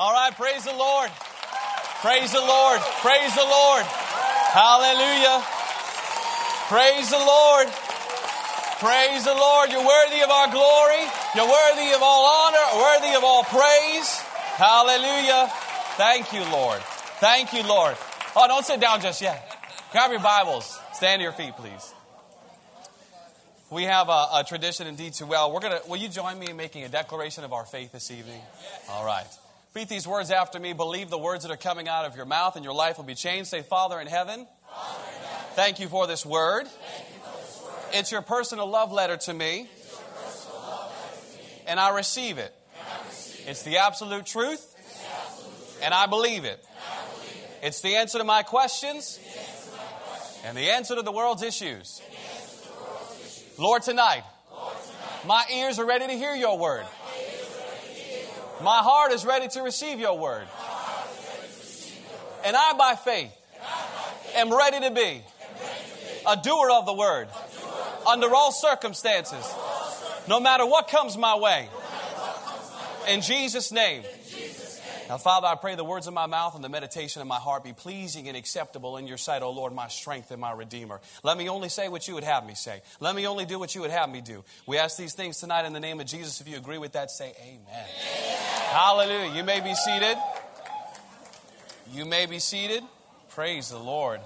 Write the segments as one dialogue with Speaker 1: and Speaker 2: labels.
Speaker 1: All right, praise the Lord. Praise the Lord. Praise the Lord. Hallelujah. Praise the Lord. Praise the Lord. You're worthy of our glory. You're worthy of all honor, worthy of all praise. Hallelujah. Thank you, Lord. Thank you, Lord. Oh, don't sit down just yet. Grab your Bibles. Stand to your feet, please. We have a, a tradition indeed too well. We're gonna. Will you join me in making a declaration of our faith this evening? All right. Repeat these words after me. Believe the words that are coming out of your mouth, and your life will be changed. Say, Father in heaven, Father in heaven thank you for this word.
Speaker 2: For this word.
Speaker 1: It's your personal love letter to me,
Speaker 2: letter to me
Speaker 1: and I receive it. It's the absolute truth,
Speaker 2: the absolute truth,
Speaker 1: and I believe it.
Speaker 2: I believe it.
Speaker 1: It's the answer to my questions
Speaker 2: The to my question,
Speaker 1: and the answer to the world's issues.
Speaker 2: the world's issues.
Speaker 1: Lord, tonight,
Speaker 2: Lord, tonight,
Speaker 1: my ears are ready to hear your word.
Speaker 2: My
Speaker 1: heart is ready to receive your word. And I, by faith, am ready to be a doer of the word under all circumstances, no matter what comes my way. In Jesus' name. Now, Father, I pray the words of my mouth and the meditation of my heart be pleasing and acceptable in your sight, O Lord, my strength and my redeemer. Let me only say what you would have me say. Let me only do what you would have me do. We ask these things tonight in the name of Jesus. If you agree with that, say amen. Hallelujah. You may be seated. You may be seated. Praise the Lord.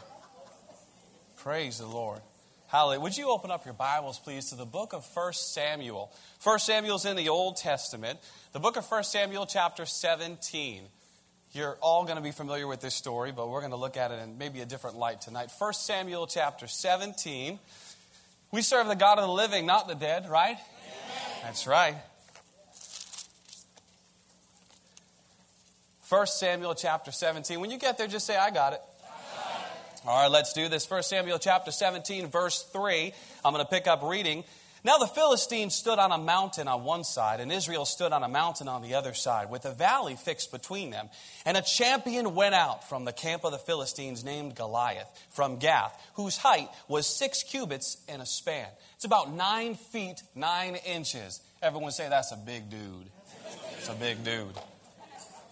Speaker 1: Praise the Lord. Hallelujah. Would you open up your Bibles, please, to the book of 1 Samuel? 1 Samuel's in the Old Testament. The book of 1 Samuel, chapter 17. You're all going to be familiar with this story, but we're going to look at it in maybe a different light tonight. 1 Samuel, chapter 17. We serve the God of the living, not the dead, right? That's right. 1 Samuel, chapter 17. When you get there, just say, I got it. All right, let's do this. 1 Samuel chapter 17, verse 3. I'm going to pick up reading. Now the Philistines stood on a mountain on one side, and Israel stood on a mountain on the other side, with a valley fixed between them. And a champion went out from the camp of the Philistines named Goliath, from Gath, whose height was six cubits and a span. It's about nine feet, nine inches. Everyone say that's a big dude. It's a big dude.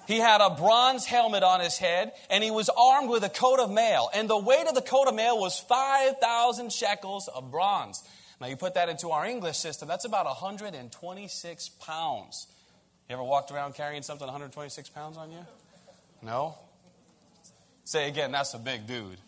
Speaker 1: He had a bronze helmet on his head, and he was armed with a coat of mail. And the weight of the coat of mail was 5,000 shekels of bronze. Now, you put that into our English system, that's about 126 pounds. You ever walked around carrying something 126 pounds on you? No? Say again, that's a big dude.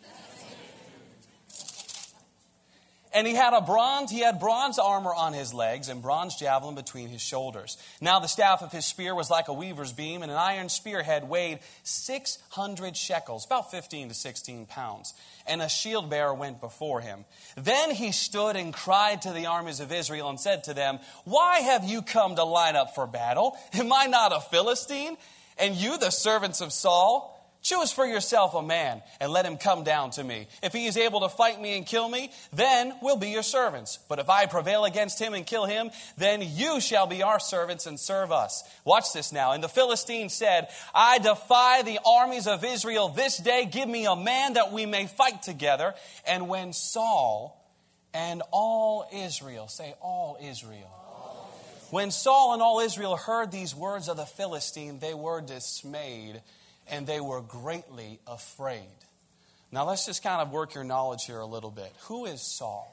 Speaker 1: And he had a bronze, he had bronze armor on his legs and bronze javelin between his shoulders. Now the staff of his spear was like a weaver's beam, and an iron spearhead weighed 600 shekels, about 15 to 16 pounds. And a shield bearer went before him. Then he stood and cried to the armies of Israel and said to them, Why have you come to line up for battle? Am I not a Philistine? And you, the servants of Saul? Choose for yourself a man and let him come down to me. If he is able to fight me and kill me, then we'll be your servants. But if I prevail against him and kill him, then you shall be our servants and serve us. Watch this now. And the Philistine said, I defy the armies of Israel this day. Give me a man that we may fight together. And when Saul and all Israel, say all Israel. When Saul and all Israel heard these words of the Philistine, they were dismayed and they were greatly afraid. Now, let's just kind of work your knowledge here a little bit. Who is Saul?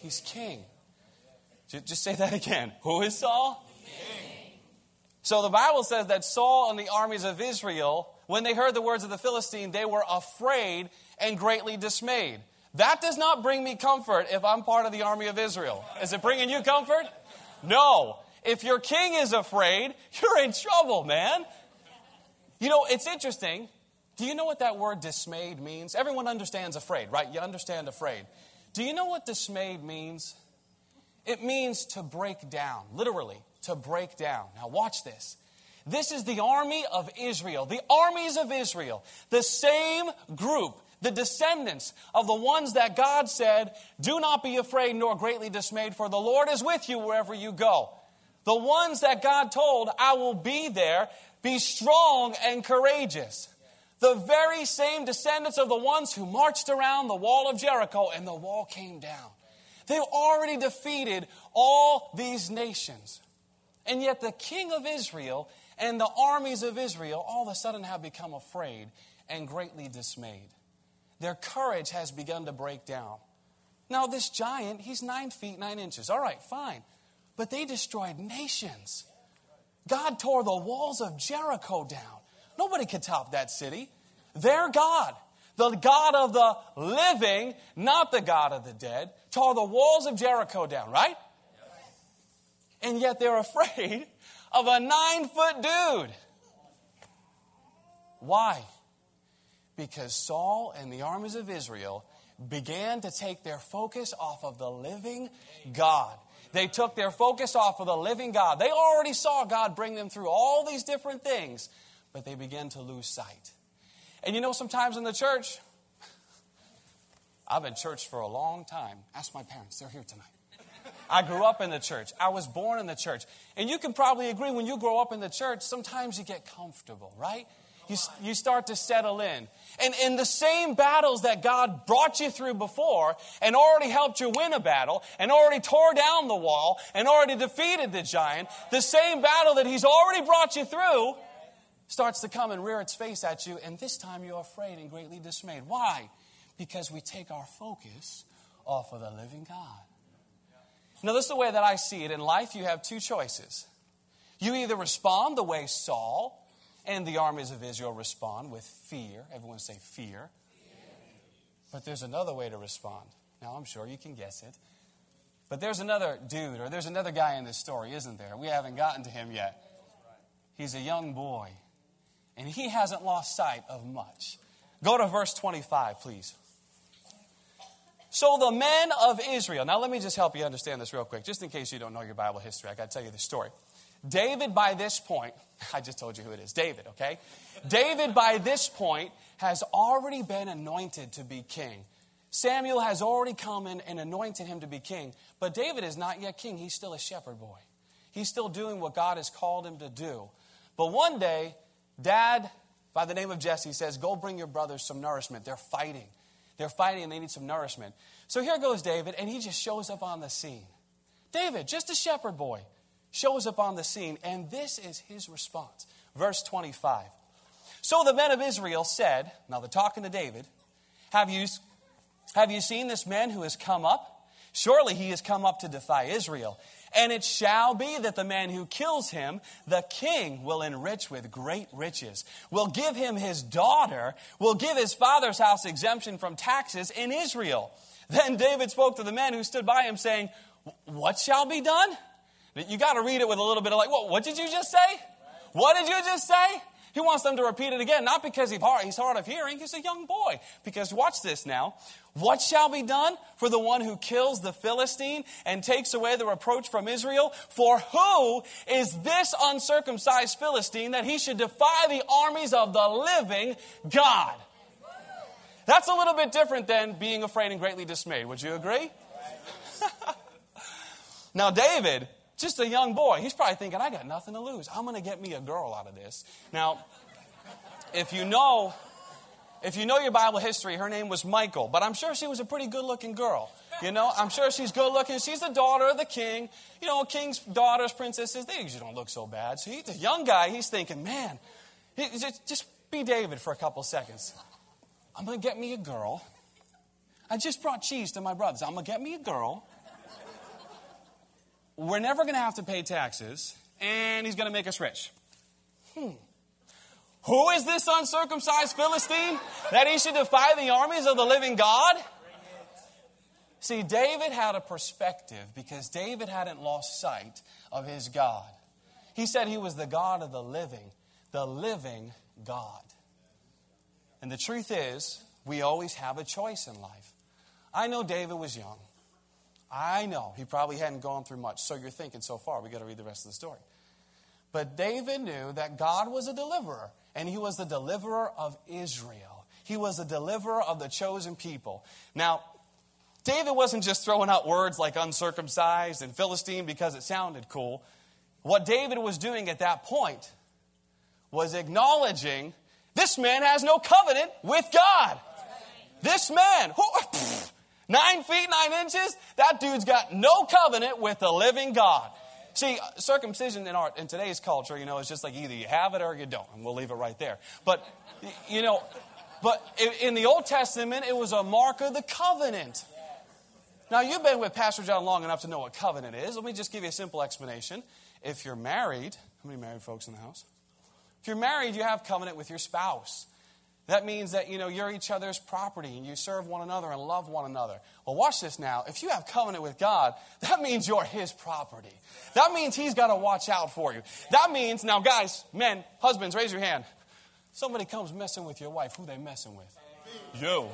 Speaker 1: He's king. Just say that again. Who is Saul? So the Bible says that Saul and the armies of Israel, when they heard the words of the Philistine, they were afraid and greatly dismayed. That does not bring me comfort if I'm part of the army of Israel. Is it bringing you comfort? No. If your king is afraid, you're in trouble, man. You know, it's interesting. Do you know what that word dismayed means? Everyone understands afraid, right? You understand afraid. Do you know what dismayed means? It means to break down, literally, to break down. Now, watch this. This is the army of Israel, the armies of Israel, the same group, the descendants of the ones that God said, Do not be afraid nor greatly dismayed, for the Lord is with you wherever you go. The ones that God told, I will be there, be strong and courageous. The very same descendants of the ones who marched around the wall of Jericho and the wall came down. They've already defeated all these nations. And yet the king of Israel and the armies of Israel all of a sudden have become afraid and greatly dismayed. Their courage has begun to break down. Now, this giant, he's nine feet, nine inches. All right, fine. But they destroyed nations. God tore the walls of Jericho down. Nobody could top that city. Their God, the God of the living, not the God of the dead, tore the walls of Jericho down, right? And yet they're afraid of a nine foot dude. Why? Because Saul and the armies of Israel began to take their focus off of the living God. They took their focus off of the living God. They already saw God bring them through all these different things, but they began to lose sight. And you know, sometimes in the church, I've been church for a long time. Ask my parents, they're here tonight. I grew up in the church. I was born in the church. And you can probably agree when you grow up in the church, sometimes you get comfortable, right? You, you start to settle in. And in the same battles that God brought you through before and already helped you win a battle and already tore down the wall and already defeated the giant, the same battle that He's already brought you through starts to come and rear its face at you. And this time you're afraid and greatly dismayed. Why? Because we take our focus off of the living God. Now, this is the way that I see it. In life, you have two choices. You either respond the way Saul and the armies of Israel respond with fear. Everyone say fear. But there's another way to respond. Now, I'm sure you can guess it. But there's another dude, or there's another guy in this story, isn't there? We haven't gotten to him yet. He's a young boy, and he hasn't lost sight of much. Go to verse 25, please. So the men of Israel, now let me just help you understand this real quick, just in case you don't know your Bible history. I got to tell you the story. David, by this point, I just told you who it is David, okay? David, by this point, has already been anointed to be king. Samuel has already come in and anointed him to be king, but David is not yet king. He's still a shepherd boy. He's still doing what God has called him to do. But one day, dad, by the name of Jesse, says, Go bring your brothers some nourishment. They're fighting. They're fighting and they need some nourishment. So here goes David, and he just shows up on the scene. David, just a shepherd boy, shows up on the scene, and this is his response. Verse 25. So the men of Israel said, now they're talking to David, have you, have you seen this man who has come up? Surely he has come up to defy Israel. And it shall be that the man who kills him, the king will enrich with great riches, will give him his daughter, will give his father's house exemption from taxes in Israel. Then David spoke to the men who stood by him, saying, What shall be done? You got to read it with a little bit of like, what, what did you just say? What did you just say? He wants them to repeat it again, not because he's hard, he's hard of hearing, he's a young boy. Because watch this now. What shall be done for the one who kills the Philistine and takes away the reproach from Israel? For who is this uncircumcised Philistine that he should defy the armies of the living God? That's a little bit different than being afraid and greatly dismayed. Would you agree? now, David just a young boy. He's probably thinking, I got nothing to lose. I'm going to get me a girl out of this. Now, if you know, if you know your Bible history, her name was Michal, but I'm sure she was a pretty good looking girl. You know, I'm sure she's good looking. She's the daughter of the king. You know, king's daughters, princesses, they usually don't look so bad. So he's a young guy. He's thinking, man, just be David for a couple seconds. I'm going to get me a girl. I just brought cheese to my brothers. I'm going to get me a girl we're never going to have to pay taxes, and he's going to make us rich. Hmm. Who is this uncircumcised Philistine that he should defy the armies of the living God? See, David had a perspective because David hadn't lost sight of his God. He said he was the God of the living, the living God. And the truth is, we always have a choice in life. I know David was young. I know he probably hadn't gone through much. So you're thinking so far, we got to read the rest of the story. But David knew that God was a deliverer, and he was the deliverer of Israel. He was the deliverer of the chosen people. Now, David wasn't just throwing out words like uncircumcised and Philistine because it sounded cool. What David was doing at that point was acknowledging this man has no covenant with God. This man, who, Nine feet, nine inches? That dude's got no covenant with the living God. See, circumcision in our in today's culture, you know, is just like either you have it or you don't, and we'll leave it right there. But you know, but in the Old Testament, it was a mark of the covenant. Now, you've been with Pastor John long enough to know what covenant is. Let me just give you a simple explanation. If you're married, how many married folks in the house? If you're married, you have covenant with your spouse. That means that, you know, you're each other's property and you serve one another and love one another. Well, watch this now. If you have covenant with God, that means you're his property. That means he's got to watch out for you. That means, now guys, men, husbands, raise your hand. Somebody comes messing with your wife, who they messing with? You.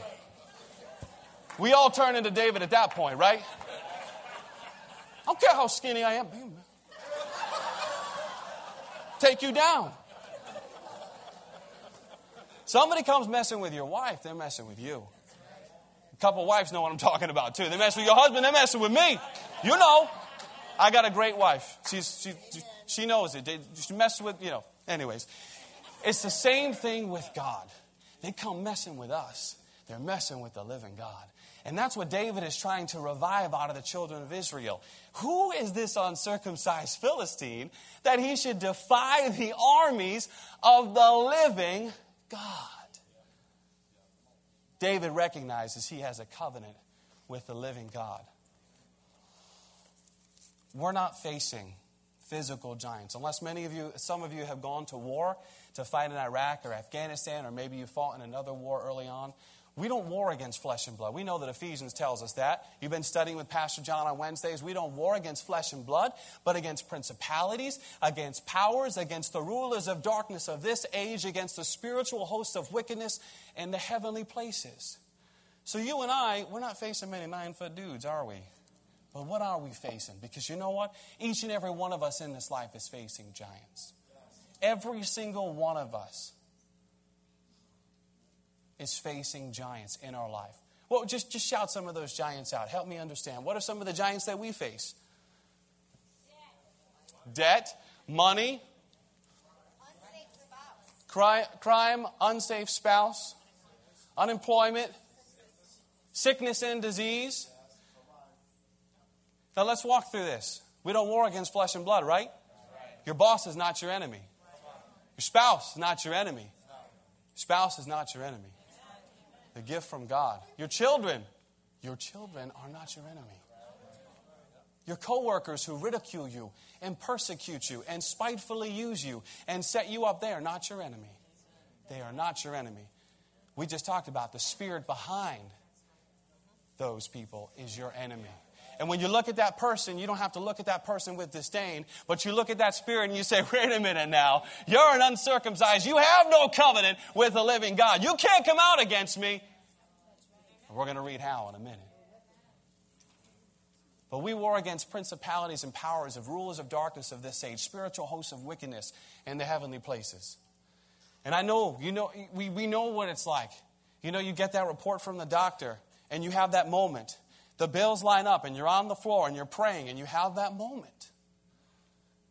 Speaker 1: We all turn into David at that point, right? I don't care how skinny I am. Take you down. Somebody comes messing with your wife, they're messing with you. A couple wives know what I'm talking about too. They mess with your husband, they're messing with me. You know. I got a great wife. She's, she, she knows it. She messes with, you know. Anyways, it's the same thing with God. They come messing with us, they're messing with the living God. And that's what David is trying to revive out of the children of Israel. Who is this uncircumcised Philistine that he should defy the armies of the living God? David recognizes he has a covenant with the living God. We're not facing physical giants. Unless many of you, some of you have gone to war to fight in Iraq or Afghanistan, or maybe you fought in another war early on. We don't war against flesh and blood. We know that Ephesians tells us that. You've been studying with Pastor John on Wednesdays. We don't war against flesh and blood, but against principalities, against powers, against the rulers of darkness of this age, against the spiritual hosts of wickedness in the heavenly places. So you and I, we're not facing many nine foot dudes, are we? But what are we facing? Because you know what? Each and every one of us in this life is facing giants. Every single one of us is facing giants in our life. Well, just, just shout some of those giants out. Help me understand. What are some of the giants that we face? Debt, money, crime, crime, unsafe spouse, unemployment, sickness and disease. Now let's walk through this. We don't war against flesh and blood, right? Your boss is not your enemy. Your spouse is not your enemy. Spouse is not your enemy the gift from God. Your children, your children are not your enemy. Your coworkers who ridicule you and persecute you and spitefully use you and set you up, they are not your enemy. They are not your enemy. We just talked about the spirit behind those people is your enemy. And when you look at that person, you don't have to look at that person with disdain, but you look at that spirit and you say, wait a minute now, you're an uncircumcised. You have no covenant with the living God. You can't come out against me. We're going to read how in a minute. But we war against principalities and powers of rulers of darkness of this age, spiritual hosts of wickedness in the heavenly places. And I know, you know, we, we know what it's like. You know, you get that report from the doctor and you have that moment the bills line up and you're on the floor and you're praying and you have that moment.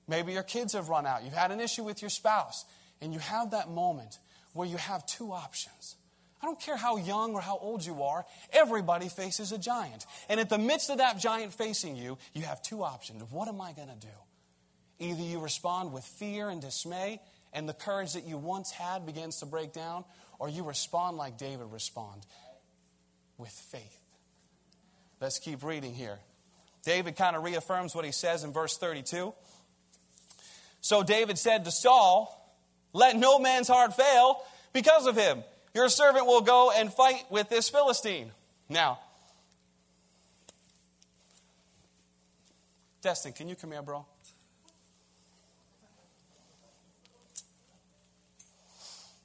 Speaker 1: Maybe your kids have run out. You've had an issue with your spouse and you have that moment where you have two options. I don't care how young or how old you are, everybody faces a giant. And at the midst of that giant facing you, you have two options. What am I going to do? Either you respond with fear and dismay, and the courage that you once had begins to break down, or you respond like David responded with faith. Let's keep reading here. David kind of reaffirms what he says in verse 32. So David said to Saul, Let no man's heart fail because of him. Your servant will go and fight with this Philistine. Now, Destin, can you come here, bro?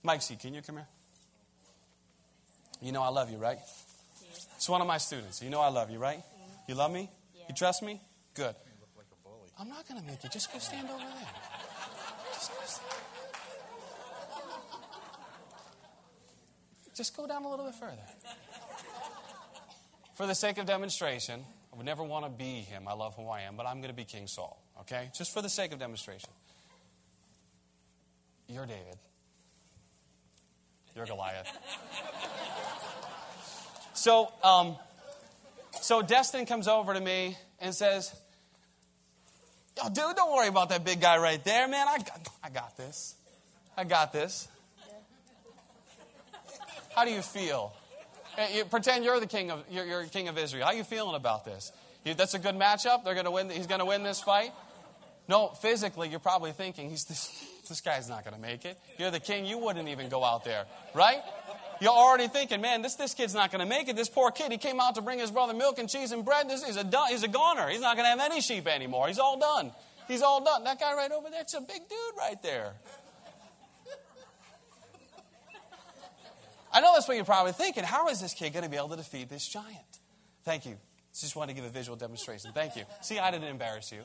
Speaker 1: Mikesy, can you come here? You know I love you, right? It's one of my students. You know I love you, right? You love me? Yeah. You trust me? Good. I'm not going to make you. Just go stand over there. Just go, stand. Just go down a little bit further. For the sake of demonstration, I would never want to be him. I love who I am, but I'm going to be King Saul, okay? Just for the sake of demonstration. You're David. You're Goliath. So, um, so Destin comes over to me and says, Oh, dude, don't worry about that big guy right there, man. I got, I got this. I got this. How do you feel? Hey, you, pretend you're the king of you're, you're king of Israel. How you feeling about this? You, that's a good matchup. They're going to win. He's going to win this fight. No, physically, you're probably thinking he's this. This guy's not going to make it. You're the king. You wouldn't even go out there, right? You're already thinking, man, this, this kid's not going to make it. This poor kid, he came out to bring his brother milk and cheese and bread. This, he's, a, he's a goner. He's not going to have any sheep anymore. He's all done. He's all done. That guy right over there, it's a big dude right there. I know that's what you're probably thinking. How is this kid going to be able to defeat this giant? Thank you. Just wanted to give a visual demonstration. Thank you. See, I didn't embarrass you.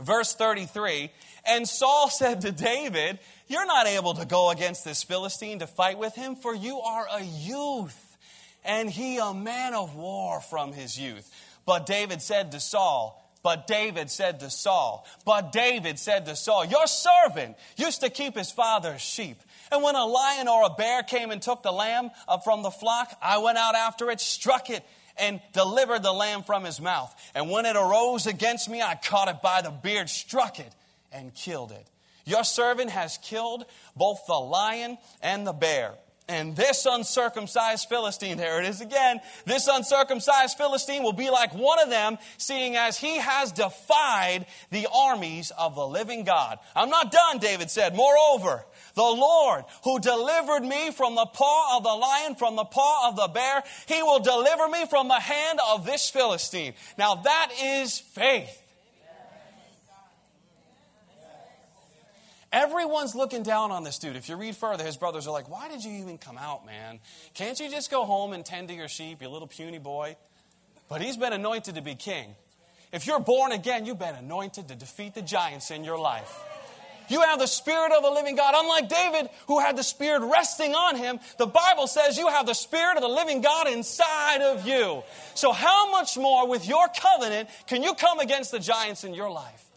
Speaker 1: Verse 33 And Saul said to David, You're not able to go against this Philistine to fight with him, for you are a youth, and he a man of war from his youth. But David said to Saul, but David said to Saul, But David said to Saul, Your servant used to keep his father's sheep. And when a lion or a bear came and took the lamb uh, from the flock, I went out after it, struck it, and delivered the lamb from his mouth. And when it arose against me, I caught it by the beard, struck it, and killed it. Your servant has killed both the lion and the bear. And this uncircumcised Philistine, there it is again, this uncircumcised Philistine will be like one of them, seeing as he has defied the armies of the living God. I'm not done, David said. Moreover, the Lord who delivered me from the paw of the lion, from the paw of the bear, he will deliver me from the hand of this Philistine. Now that is faith. Everyone's looking down on this dude. If you read further, his brothers are like, Why did you even come out, man? Can't you just go home and tend to your sheep, you little puny boy? But he's been anointed to be king. If you're born again, you've been anointed to defeat the giants in your life. You have the Spirit of the living God. Unlike David, who had the Spirit resting on him, the Bible says you have the Spirit of the living God inside of you. So, how much more with your covenant can you come against the giants in your life?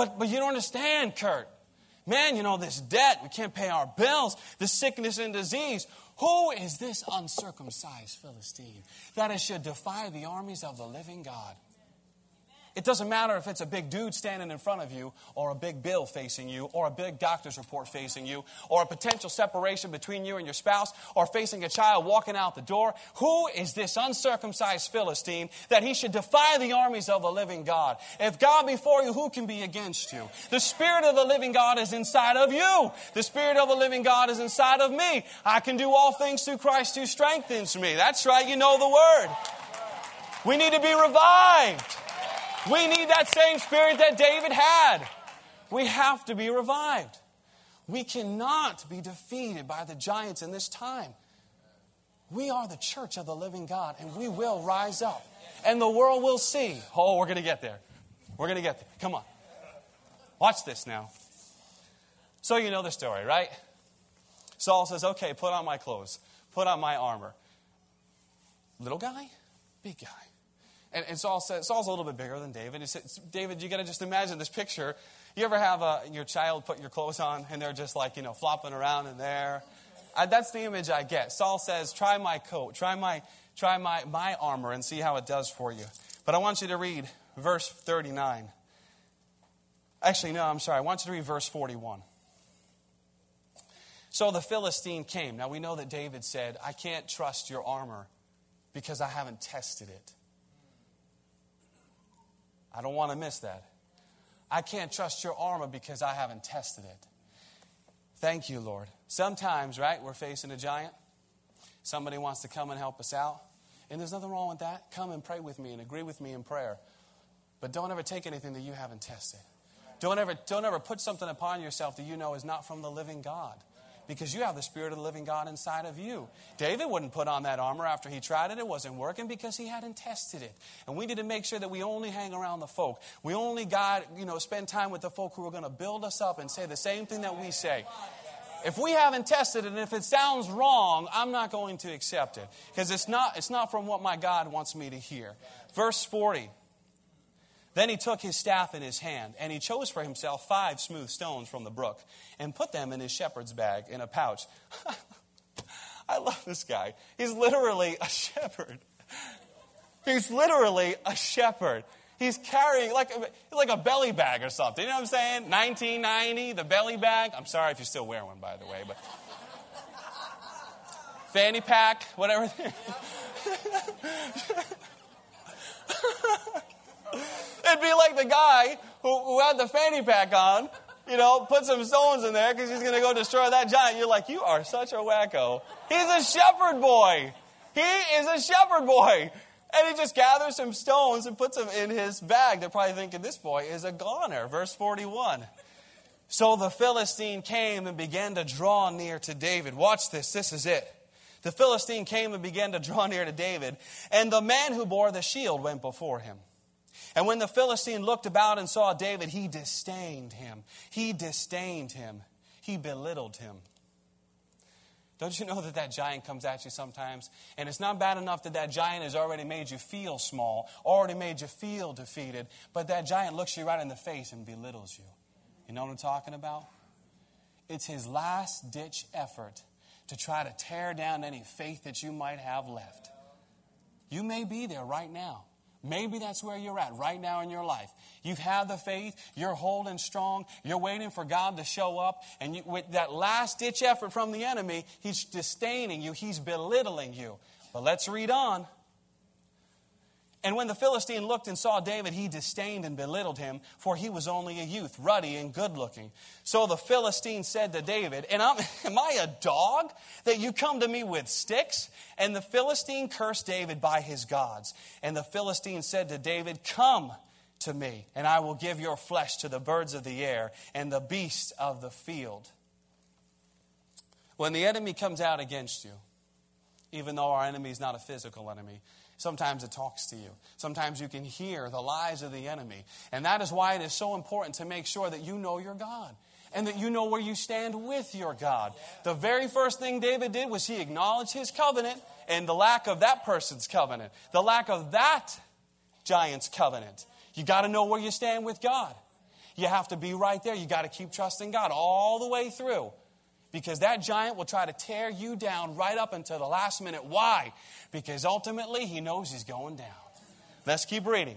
Speaker 1: But, but you don't understand, Kurt. Man, you know, this debt, we can't pay our bills, this sickness and disease. Who is this uncircumcised Philistine that it should defy the armies of the living God? It doesn't matter if it's a big dude standing in front of you, or a big bill facing you, or a big doctor's report facing you, or a potential separation between you and your spouse, or facing a child walking out the door. Who is this uncircumcised Philistine that he should defy the armies of the living God? If God be for you, who can be against you? The Spirit of the living God is inside of you. The Spirit of the living God is inside of me. I can do all things through Christ who strengthens me. That's right, you know the word. We need to be revived. We need that same spirit that David had. We have to be revived. We cannot be defeated by the giants in this time. We are the church of the living God, and we will rise up. And the world will see. Oh, we're going to get there. We're going to get there. Come on. Watch this now. So, you know the story, right? Saul says, Okay, put on my clothes, put on my armor. Little guy, big guy. And, and Saul said, Saul's a little bit bigger than David. He said, David, you got to just imagine this picture. You ever have a, your child put your clothes on and they're just like, you know, flopping around in there? I, that's the image I get. Saul says, try my coat, try my, try my, my armor and see how it does for you. But I want you to read verse 39. Actually, no, I'm sorry. I want you to read verse 41. So the Philistine came. Now we know that David said, I can't trust your armor because I haven't tested it. I don't want to miss that. I can't trust your armor because I haven't tested it. Thank you, Lord. Sometimes, right, we're facing a giant. Somebody wants to come and help us out. And there's nothing wrong with that. Come and pray with me and agree with me in prayer. But don't ever take anything that you haven't tested. Don't ever, don't ever put something upon yourself that you know is not from the living God because you have the Spirit of the living God inside of you. David wouldn't put on that armor after he tried it. It wasn't working because he hadn't tested it. And we need to make sure that we only hang around the folk. We only got, you know, spend time with the folk who are going to build us up and say the same thing that we say. If we haven't tested it and if it sounds wrong, I'm not going to accept it because it's not, it's not from what my God wants me to hear. Verse 40. Then he took his staff in his hand, and he chose for himself five smooth stones from the brook, and put them in his shepherd's bag in a pouch. I love this guy. He's literally a shepherd. He's literally a shepherd. He's carrying like like a belly bag or something. You know what I'm saying? 1990, the belly bag. I'm sorry if you still wear one, by the way, but fanny pack, whatever. It'd be like the guy who, who had the fanny pack on, you know, put some stones in there because he's going to go destroy that giant. You're like, you are such a wacko. He's a shepherd boy. He is a shepherd boy. And he just gathers some stones and puts them in his bag. They're probably thinking, this boy is a goner. Verse 41. So the Philistine came and began to draw near to David. Watch this. This is it. The Philistine came and began to draw near to David, and the man who bore the shield went before him. And when the Philistine looked about and saw David, he disdained him. He disdained him. He belittled him. Don't you know that that giant comes at you sometimes? And it's not bad enough that that giant has already made you feel small, already made you feel defeated, but that giant looks you right in the face and belittles you. You know what I'm talking about? It's his last ditch effort to try to tear down any faith that you might have left. You may be there right now. Maybe that's where you're at right now in your life. You've had the faith, you're holding strong, you're waiting for God to show up, and you, with that last ditch effort from the enemy, he's disdaining you, he's belittling you. But let's read on. And when the Philistine looked and saw David, he disdained and belittled him, for he was only a youth, ruddy and good looking. So the Philistine said to David, And I'm, am I a dog that you come to me with sticks? And the Philistine cursed David by his gods. And the Philistine said to David, Come to me, and I will give your flesh to the birds of the air and the beasts of the field. When the enemy comes out against you, even though our enemy is not a physical enemy, Sometimes it talks to you. Sometimes you can hear the lies of the enemy. And that is why it is so important to make sure that you know your God and that you know where you stand with your God. The very first thing David did was he acknowledged his covenant and the lack of that person's covenant, the lack of that giant's covenant. You got to know where you stand with God. You have to be right there. You got to keep trusting God all the way through because that giant will try to tear you down right up until the last minute. Why? Because ultimately he knows he's going down. Let's keep reading.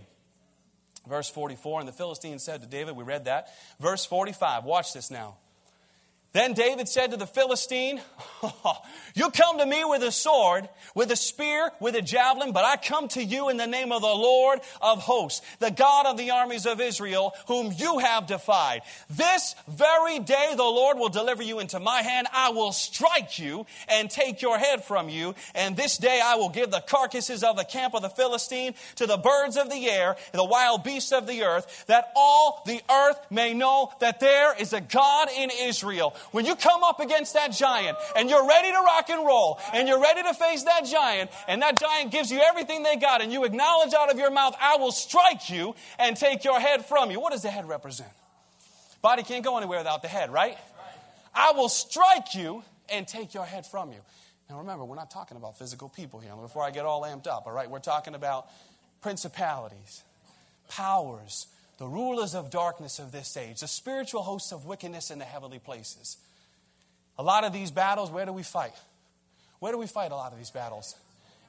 Speaker 1: Verse 44 And the Philistines said to David, we read that. Verse 45, watch this now. Then David said to the Philistine, oh, You come to me with a sword, with a spear, with a javelin, but I come to you in the name of the Lord of hosts, the God of the armies of Israel, whom you have defied. This very day the Lord will deliver you into my hand. I will strike you and take your head from you. And this day I will give the carcasses of the camp of the Philistine to the birds of the air, the wild beasts of the earth, that all the earth may know that there is a God in Israel. When you come up against that giant and you're ready to rock and roll and you're ready to face that giant and that giant gives you everything they got and you acknowledge out of your mouth, I will strike you and take your head from you. What does the head represent? Body can't go anywhere without the head, right? I will strike you and take your head from you. Now remember, we're not talking about physical people here before I get all amped up, all right? We're talking about principalities, powers, the rulers of darkness of this age, the spiritual hosts of wickedness in the heavenly places. A lot of these battles, where do we fight? Where do we fight a lot of these battles?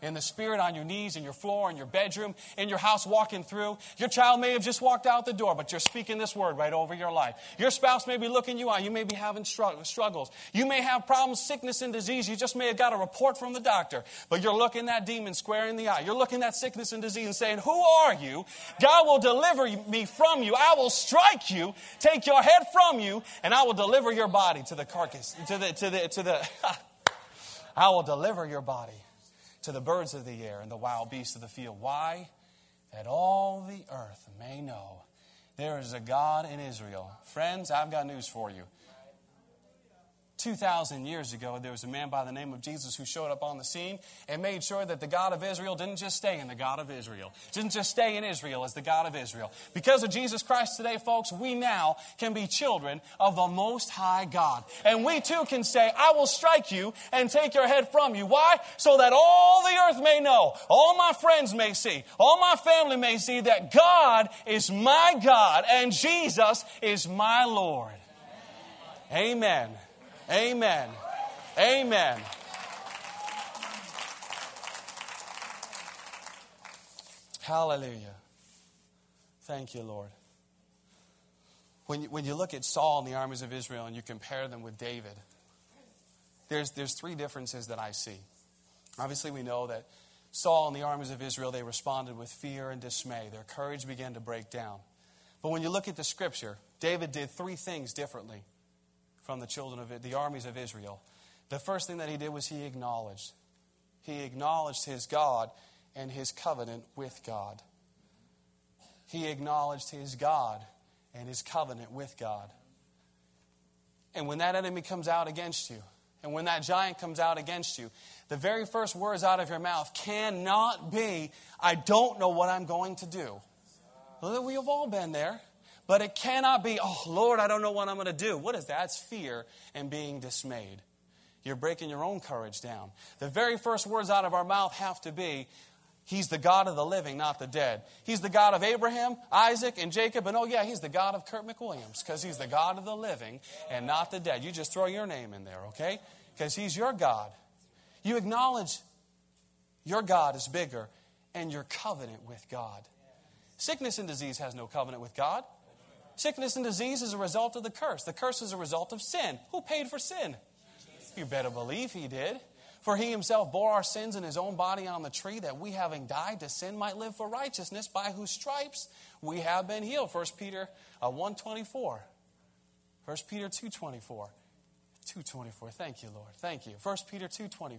Speaker 1: In the spirit on your knees, in your floor, in your bedroom, in your house walking through. Your child may have just walked out the door, but you're speaking this word right over your life. Your spouse may be looking you out. You may be having struggles. You may have problems, sickness, and disease. You just may have got a report from the doctor, but you're looking that demon square in the eye. You're looking that sickness and disease and saying, Who are you? God will deliver me from you. I will strike you, take your head from you, and I will deliver your body to the carcass, to the, to the, to the, I will deliver your body to the birds of the air and the wild beasts of the field. Why? That all the earth may know there is a God in Israel. Friends, I've got news for you. 2,000 years ago, there was a man by the name of Jesus who showed up on the scene and made sure that the God of Israel didn't just stay in the God of Israel, didn't just stay in Israel as the God of Israel. Because of Jesus Christ today, folks, we now can be children of the Most High God. And we too can say, I will strike you and take your head from you. Why? So that all the earth may know, all my friends may see, all my family may see that God is my God and Jesus is my Lord. Amen. Amen. Amen. Hallelujah. Thank you, Lord. When you, when you look at Saul and the armies of Israel and you compare them with David, there's, there's three differences that I see. Obviously, we know that Saul and the armies of Israel, they responded with fear and dismay. Their courage began to break down. But when you look at the scripture, David did three things differently from the children of the armies of Israel. The first thing that he did was he acknowledged. He acknowledged his God and his covenant with God. He acknowledged his God and his covenant with God. And when that enemy comes out against you, and when that giant comes out against you, the very first words out of your mouth cannot be, I don't know what I'm going to do. We have all been there. But it cannot be, oh, Lord, I don't know what I'm going to do. What is that? It's fear and being dismayed. You're breaking your own courage down. The very first words out of our mouth have to be, He's the God of the living, not the dead. He's the God of Abraham, Isaac, and Jacob. And oh, yeah, He's the God of Kurt McWilliams because He's the God of the living and not the dead. You just throw your name in there, okay? Because He's your God. You acknowledge your God is bigger and your covenant with God. Sickness and disease has no covenant with God. Sickness and disease is a result of the curse. The curse is a result of sin. Who paid for sin? You better believe He did. For he himself bore our sins in his own body on the tree, that we, having died to sin, might live for righteousness, by whose stripes we have been healed. 1 Peter uh, 1.24. 1 Peter 2.24. 2.24. Thank you, Lord. Thank you. 1 Peter 2.24.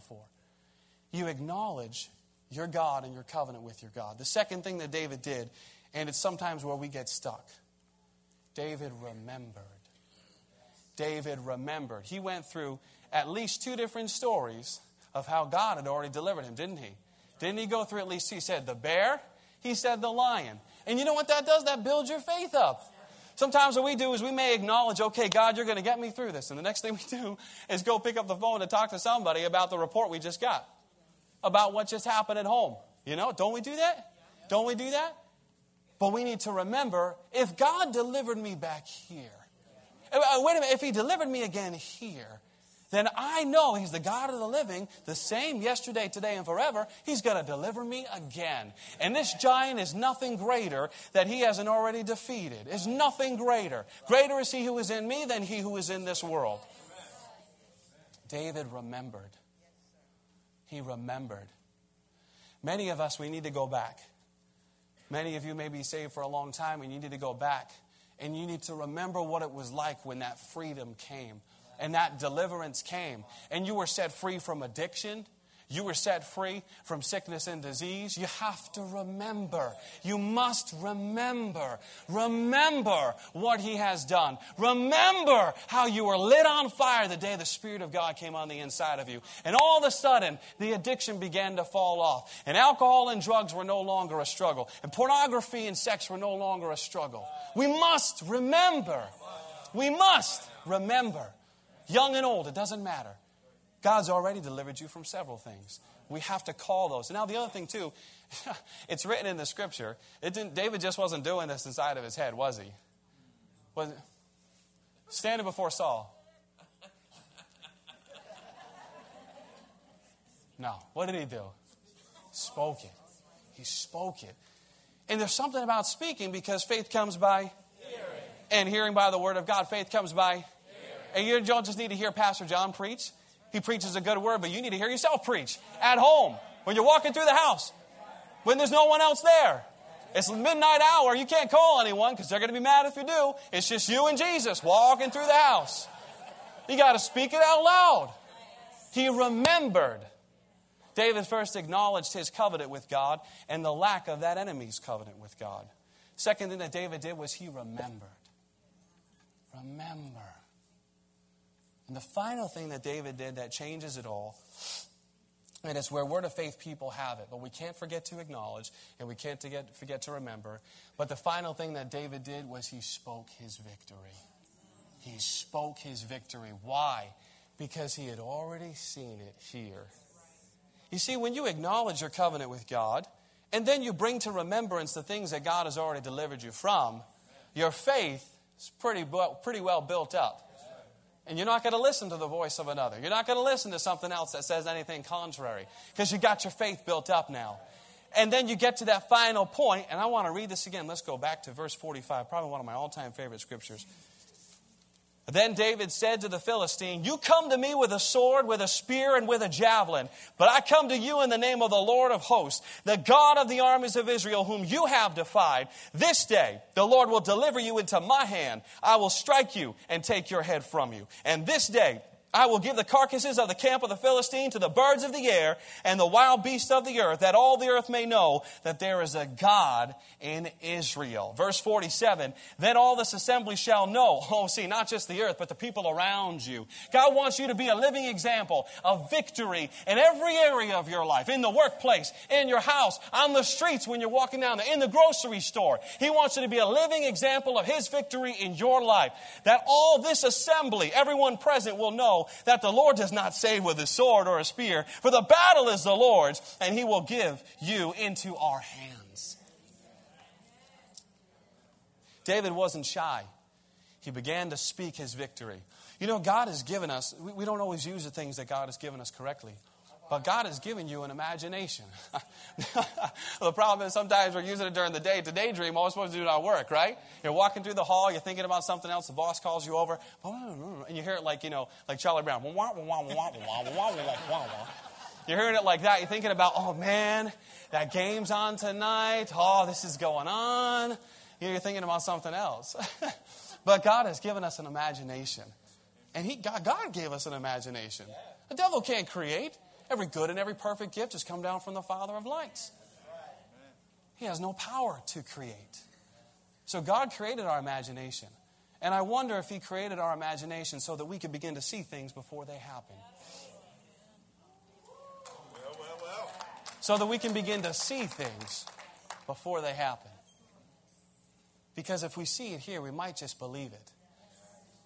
Speaker 1: You acknowledge your God and your covenant with your God. The second thing that David did, and it's sometimes where we get stuck, David remembered. David remembered. He went through at least two different stories of how God had already delivered him, didn't he? Didn't he go through at least, he said the bear, he said the lion. And you know what that does? That builds your faith up. Sometimes what we do is we may acknowledge, okay, God, you're going to get me through this. And the next thing we do is go pick up the phone to talk to somebody about the report we just got, about what just happened at home. You know, don't we do that? Don't we do that? But we need to remember if God delivered me back here, uh, wait a minute, if He delivered me again here, then I know He's the God of the living, the same yesterday, today, and forever. He's going to deliver me again. And this giant is nothing greater that He hasn't already defeated. Is nothing greater. Greater is He who is in me than He who is in this world. David remembered. He remembered. Many of us, we need to go back. Many of you may be saved for a long time and you need to go back and you need to remember what it was like when that freedom came and that deliverance came. And you were set free from addiction. You were set free from sickness and disease. You have to remember. You must remember. Remember what He has done. Remember how you were lit on fire the day the Spirit of God came on the inside of you. And all of a sudden, the addiction began to fall off. And alcohol and drugs were no longer a struggle. And pornography and sex were no longer a struggle. We must remember. We must remember. Young and old, it doesn't matter. God's already delivered you from several things. We have to call those. Now the other thing too, it's written in the scripture. It didn't, David just wasn't doing this inside of his head, was he? Was? Standing before Saul. No. What did he do? Spoke it. He spoke it. And there's something about speaking because faith comes by hearing. and hearing by the word of God. Faith comes by and you don't just need to hear Pastor John preach. He preaches a good word, but you need to hear yourself preach at home, when you're walking through the house, when there's no one else there. It's midnight hour. You can't call anyone because they're going to be mad if you do. It's just you and Jesus walking through the house. You got to speak it out loud. He remembered. David first acknowledged his covenant with God and the lack of that enemy's covenant with God. Second thing that David did was he remembered. Remember. And the final thing that David did that changes it all, and it's where word of faith people have it, but we can't forget to acknowledge and we can't forget, to remember. But the final thing that David did was he spoke his victory. He spoke his victory. Why? Because he had already seen it here. You see, when you acknowledge your covenant with God, and then you bring to remembrance the things that God has already delivered you from, your faith is pretty, pretty well built up. And you're not going to listen to the voice of another. You're not going to listen to something else that says anything contrary because you got your faith built up now. And then you get to that final point, and I want to read this again. Let's go back to verse 45, probably one of my all time favorite scriptures. Then David said to the Philistine, You come to me with a sword, with a spear, and with a javelin, but I come to you in the name of the Lord of hosts, the God of the armies of Israel, whom you have defied. This day the Lord will deliver you into my hand. I will strike you and take your head from you. And this day I will give the carcasses of the camp of the Philistine to the birds of the air and the wild beasts of the earth, that all the earth may know that there is a God in Israel. Verse 47 Then all this assembly shall know, oh, see, not just the earth, but the people around you. God wants you to be a living example of victory in every area of your life, in the workplace, in your house, on the streets when you're walking down there, in the grocery store. He wants you to be a living example of His victory in your life. That all this assembly, everyone present, will know that the Lord does not save with a sword or a spear, for the battle is the Lord's, and he will give you into our hands. David wasn't shy. He began to speak his victory. You know, God has given us, we don't always use the things that God has given us correctly. But God has given you an imagination. the problem is sometimes we're using it during the day to daydream. All we're supposed to do is our work, right? You're walking through the hall, you're thinking about something else, the boss calls you over, and you hear it like, you know, like Charlie Brown. You're hearing it like that. You're thinking about, oh man, that game's on tonight. Oh, this is going on. You're thinking about something else. but God has given us an imagination. And he, God, God gave us an imagination. The devil can't create. Every good and every perfect gift has come down from the Father of lights. He has no power to create. So God created our imagination. And I wonder if He created our imagination so that we could begin to see things before they happen. So that we can begin to see things before they happen. Because if we see it here, we might just believe it.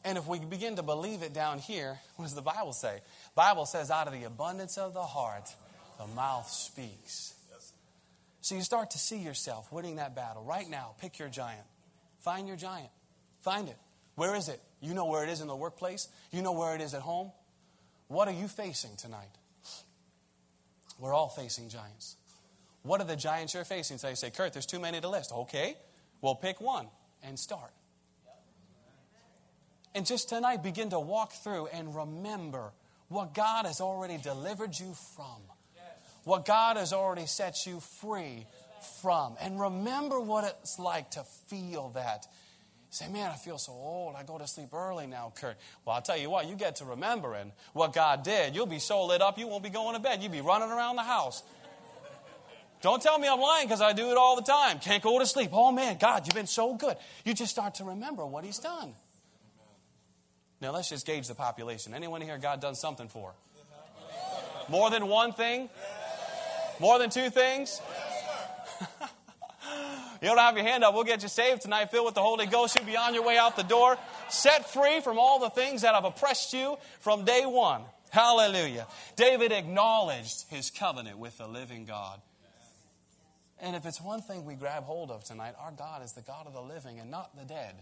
Speaker 1: And if we begin to believe it down here, what does the Bible say? Bible says, out of the abundance of the heart, the mouth speaks. So you start to see yourself winning that battle. Right now, pick your giant. Find your giant. Find it. Where is it? You know where it is in the workplace. You know where it is at home. What are you facing tonight? We're all facing giants. What are the giants you're facing? So you say, Kurt, there's too many to list. Okay, well, pick one and start. And just tonight, begin to walk through and remember what God has already delivered you from, what God has already set you free from. And remember what it's like to feel that. say, man, I feel so old. I go to sleep early now, Kurt. Well, I'll tell you what, you get to remembering what God did. You'll be so lit up, you won't be going to bed. You'll be running around the house. Don't tell me I'm lying because I do it all the time. Can't go to sleep. Oh, man, God, you've been so good. You just start to remember what He's done. Now let's just gauge the population. Anyone here God done something for? More than one thing? More than two things? you don't have your hand up. We'll get you saved tonight, filled with the Holy Ghost. You'll be on your way out the door, set free from all the things that have oppressed you from day one. Hallelujah. David acknowledged his covenant with the living God. And if it's one thing we grab hold of tonight, our God is the God of the living and not the dead.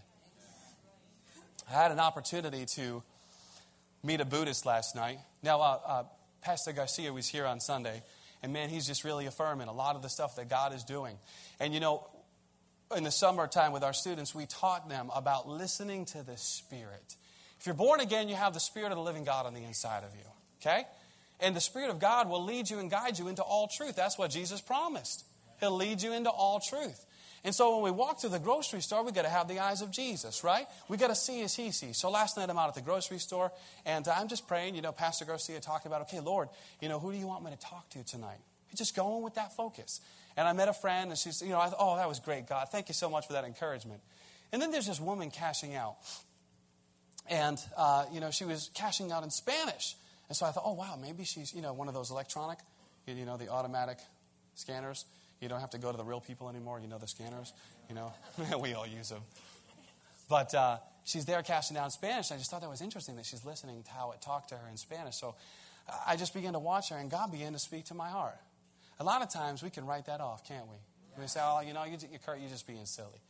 Speaker 1: I had an opportunity to meet a Buddhist last night. Now, uh, uh, Pastor Garcia was here on Sunday, and man, he's just really affirming a lot of the stuff that God is doing. And you know, in the summertime with our students, we taught them about listening to the Spirit. If you're born again, you have the Spirit of the living God on the inside of you. Okay? And the Spirit of God will lead you and guide you into all truth. That's what Jesus promised. He'll lead you into all truth. And so when we walk through the grocery store, we got to have the eyes of Jesus, right? We got to see as He sees. So last night I'm out at the grocery store, and I'm just praying. You know, Pastor Garcia talking about, okay, Lord, you know, who do you want me to talk to tonight? Just going with that focus. And I met a friend, and she's, you know, I oh, that was great, God. Thank you so much for that encouragement. And then there's this woman cashing out, and uh, you know, she was cashing out in Spanish. And so I thought, oh wow, maybe she's, you know, one of those electronic, you know, the automatic scanners. You don't have to go to the real people anymore. You know the scanners. You know, we all use them. But uh, she's there cashing down Spanish. I just thought that was interesting that she's listening to how it talked to her in Spanish. So I just began to watch her, and God began to speak to my heart. A lot of times we can write that off, can't we? We say, "Oh, you know, you're just being silly."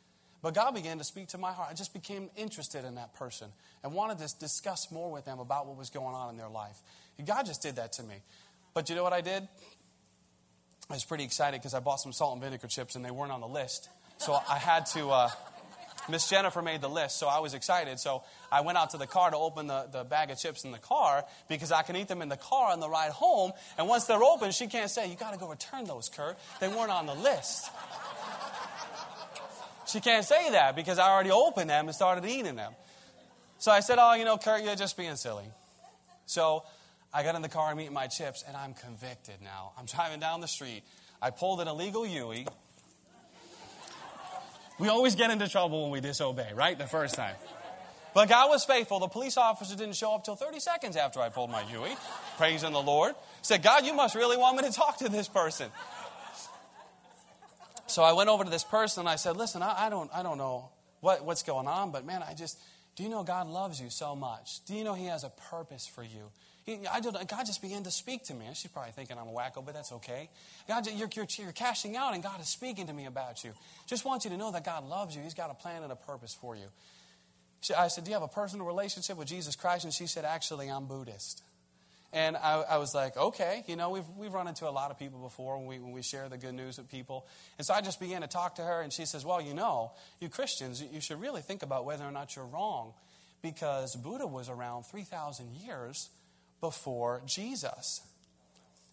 Speaker 1: But God began to speak to my heart. I just became interested in that person and wanted to discuss more with them about what was going on in their life. God just did that to me. But you know what I did? I was pretty excited because I bought some salt and vinegar chips and they weren't on the list. So I had to, uh, Miss Jennifer made the list, so I was excited. So I went out to the car to open the, the bag of chips in the car because I can eat them in the car on the ride home. And once they're open, she can't say, You got to go return those, Kurt. They weren't on the list. She can't say that because I already opened them and started eating them. So I said, Oh, you know, Kurt, you're just being silly. So I got in the car, I'm eating my chips, and I'm convicted now. I'm driving down the street. I pulled an illegal Yui. We always get into trouble when we disobey, right? The first time. But God was faithful. The police officer didn't show up till 30 seconds after I pulled my Yui. Praising the Lord. Said, God, you must really want me to talk to this person. So I went over to this person and I said, Listen, I, I don't, I don't know what, what's going on, but man, I just, do you know God loves you so much? Do you know He has a purpose for you? I just, God just began to speak to me. She's probably thinking I'm a wacko, but that's okay. God, you're, you're, you're cashing out, and God is speaking to me about you. Just want you to know that God loves you. He's got a plan and a purpose for you. She, I said, Do you have a personal relationship with Jesus Christ? And she said, Actually, I'm Buddhist. And I, I, was like, okay, you know, we've, we've run into a lot of people before when we, when we share the good news with people. And so I just began to talk to her, and she says, well, you know, you Christians, you should really think about whether or not you're wrong because Buddha was around 3,000 years before Jesus.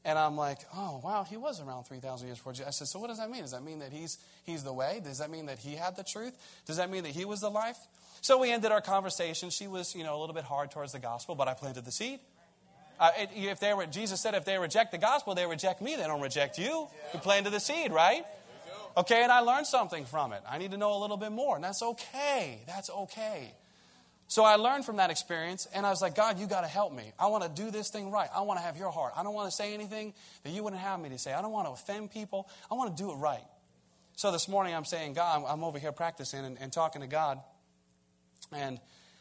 Speaker 1: And I'm like, oh, wow, he was around 3,000 years before Jesus. I said, so what does that mean? Does that mean that he's, he's the way? Does that mean that he had the truth? Does that mean that he was the life? So we ended our conversation. She was, you know, a little bit hard towards the gospel, but I planted the seed. Uh, it, if they were, Jesus said, if they reject the gospel, they reject me. They don't reject you. You planted the seed, right? Okay, and I learned something from it. I need to know a little bit more, and that's okay. That's okay. So I learned from that experience, and I was like, God, you got to help me. I want to do this thing right. I want to have your heart. I don't want to say anything that you wouldn't have me to say. I don't want to offend people. I want to do it right. So this morning I'm saying, God, I'm, over here practicing and, and talking to God, and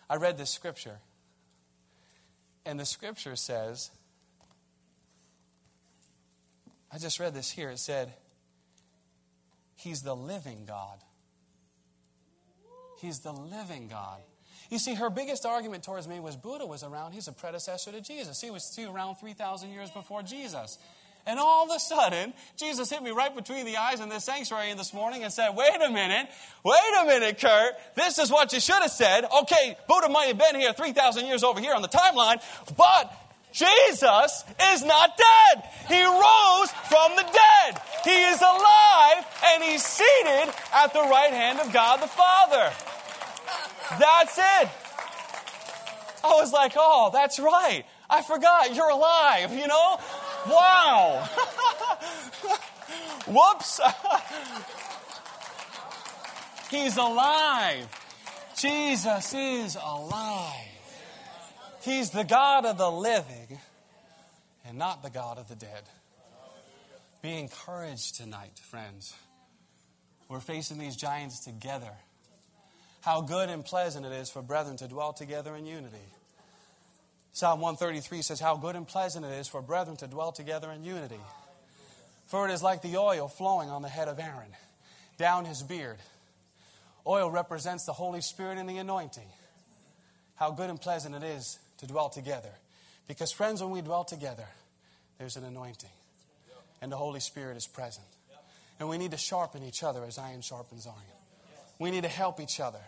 Speaker 1: I read this scripture. And the scripture says, I just read this here. It said, He's the living God. He's the living God. You see, her biggest argument towards me was Buddha was around. He's a predecessor to Jesus. He was around 3,000 years before Jesus. And all of a sudden, Jesus hit me right between the eyes in this sanctuary this morning and said, Wait a minute, wait a minute, Kurt. This is what you should have said. Okay, Buddha might have been here 3,000 years over here on the timeline, but Jesus is not dead. He rose from the dead. He is alive and he's seated at the right hand of God the Father. That's it. I was like, oh, that's right. I forgot you're alive, you know? Wow. Whoops. He's alive. Jesus is alive. He's the God of the living and not the God of the dead. Be encouraged tonight, friends. We're facing these giants together. How good and pleasant it is for brethren to dwell together in unity. Psalm 133 says, How good and pleasant it is for brethren to dwell together in unity. For it is like the oil flowing on the head of Aaron, down his beard. Oil represents the Holy Spirit and the anointing. How good and pleasant it is to dwell together. Because, friends, when we dwell together, there's an anointing, and the Holy Spirit is present. And we need to sharpen each other as iron sharpens iron. We need to help each other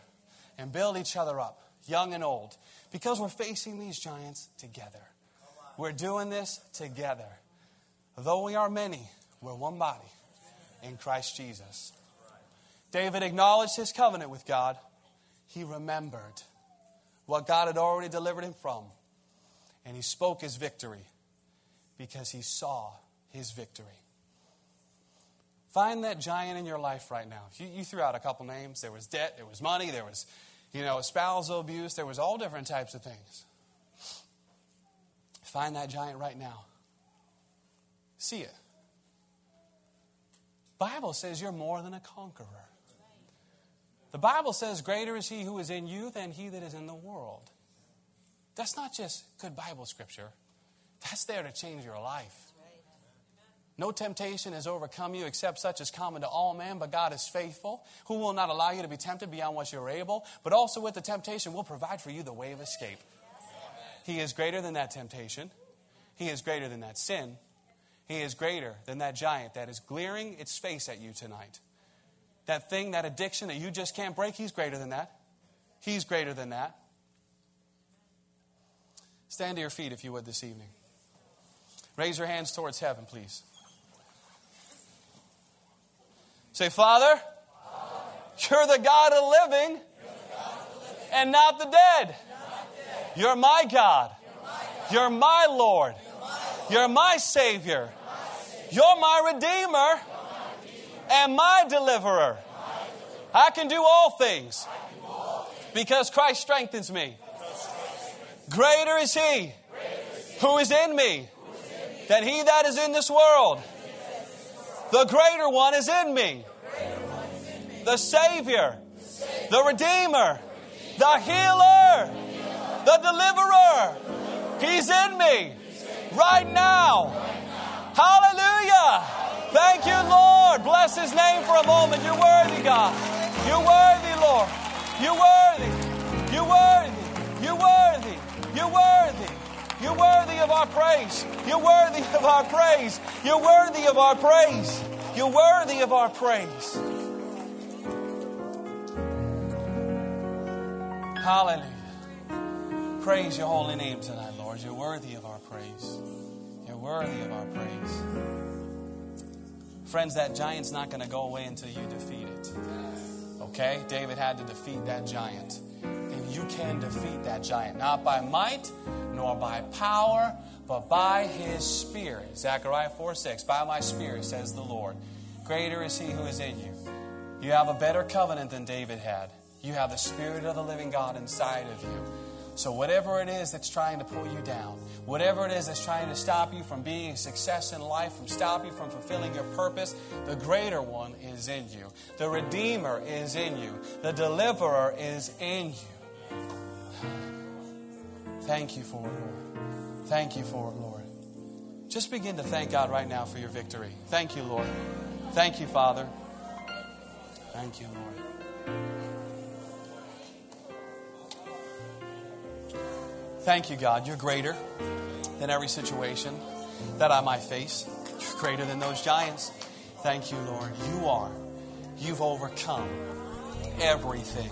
Speaker 1: and build each other up, young and old, because we're facing these giants together. We're doing this together. Though we are many, we're one body in Christ Jesus. David acknowledged his covenant with God. He remembered what God had already delivered him from. And he spoke his victory because he saw his victory. Find that giant in your life right now. You, you, threw out a couple names. There was debt, there was money, there was, you know, spousal abuse, there was all different types of things. Find that giant right now. See it. Bible says you're more than a conqueror. The Bible says, Greater is he who is in you than he that is in the world. That's not just good Bible scripture, that's there to change your life. No temptation has overcome you except such as common to all men, but God is faithful, who will not allow you to be tempted beyond what you're able, but also with the temptation will provide for you the way of escape. He is greater than that temptation. He is greater than that sin. He is greater than that giant that is glaring its face at you tonight. That thing, that addiction that you just can't break, He's greater than that. He's greater than that. Stand to your feet if you would this evening. Raise your hands towards heaven, please. Say, Father, you're the God of the living and not the dead. You're my God. You're my Lord. You're my Savior. You're my Redeemer and my Deliverer. I can do all things because Christ strengthens me. Greater is He who is in me than he that is in this world. The greater one is in me. The Savior, the Redeemer, the Healer, the Deliverer. He's in me right now. Hallelujah. Thank you, Lord. Bless His name for a moment. You're worthy, God. You're worthy, Lord. You're worthy. You're worthy. You're worthy. You're worthy. You're worthy of our praise. You're worthy of our praise. You're worthy of our praise. You're worthy of our praise. Hallelujah. Praise your holy name tonight, Lord. You're worthy of our praise. You're worthy of our praise. Friends, that giant's not going to go away until you defeat it. Okay? David had to defeat that giant. You can defeat that giant, not by might, nor by power, but by his spirit. Zechariah 4 6. By my spirit, says the Lord. Greater is he who is in you. You have a better covenant than David had. You have the Spirit of the living God inside of you. So, whatever it is that's trying to pull you down, whatever it is that's trying to stop you from being a success in life, from stop you from fulfilling your purpose, the greater one is in you. The Redeemer is in you. The Deliverer is in you. Thank you for it, Lord. Thank you for it, Lord. Just begin to thank God right now for your victory. Thank you, Lord. Thank you, Father. Thank you, Lord. Thank you, God. You're greater than every situation that I might face. You're greater than those giants. Thank you, Lord. You are. You've overcome everything.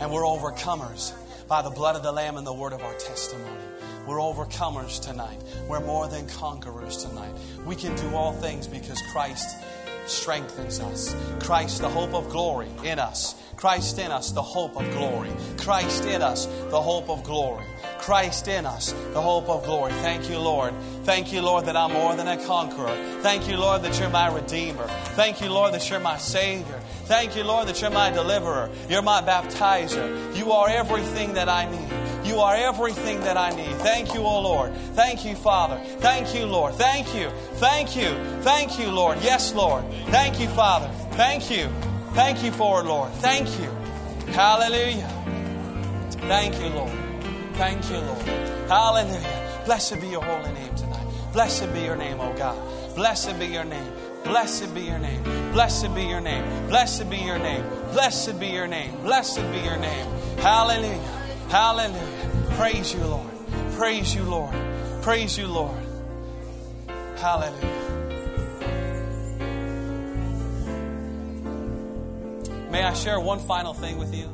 Speaker 1: And we're overcomers by the blood of the Lamb and the word of our testimony. We're overcomers tonight. We're more than conquerors tonight. We can do all things because Christ strengthens us. Christ, the hope of glory in us. Christ in us, the hope of glory. Christ in us, the hope of glory. Christ in us, the hope of glory. Thank you, Lord. Thank you, Lord, that I'm more than a conqueror. Thank you, Lord, that you're my Redeemer. Thank you, Lord, that you're my Savior. Thank you, Lord, that you're my deliverer. You're my baptizer. You are everything that I need. You are everything that I need. Thank you, O oh Lord. Thank you, Father. Thank you, Lord. Thank you. Thank you. Thank you, Lord. Yes, Lord. Thank you, Father. Thank you. Thank you for it, Lord. Thank you. Hallelujah. Thank you, Lord. Thank you, Lord. Hallelujah. Blessed be your holy name tonight. Blessed be your name, O God. Blessed be your name. Blessed be your name. Blessed be your name. Blessed be your name. Blessed be your name. Blessed be your name. Hallelujah. Hallelujah. Praise you, Lord. Praise you, Lord. Praise you, Lord. Hallelujah. May I share one final thing with you?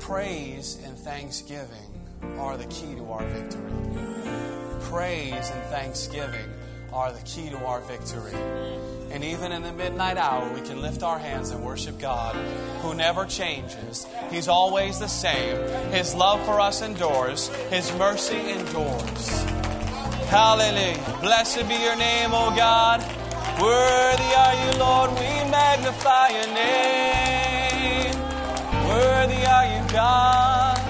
Speaker 1: Praise and thanksgiving are the key to our victory. Praise and thanksgiving are the key to our victory. And even in the midnight hour, we can lift our hands and worship God, who never changes. He's always the same. His love for us endures, His mercy endures. Hallelujah. Blessed be your name, O God. Worthy are you, Lord. We magnify your name. Worthy are you, God.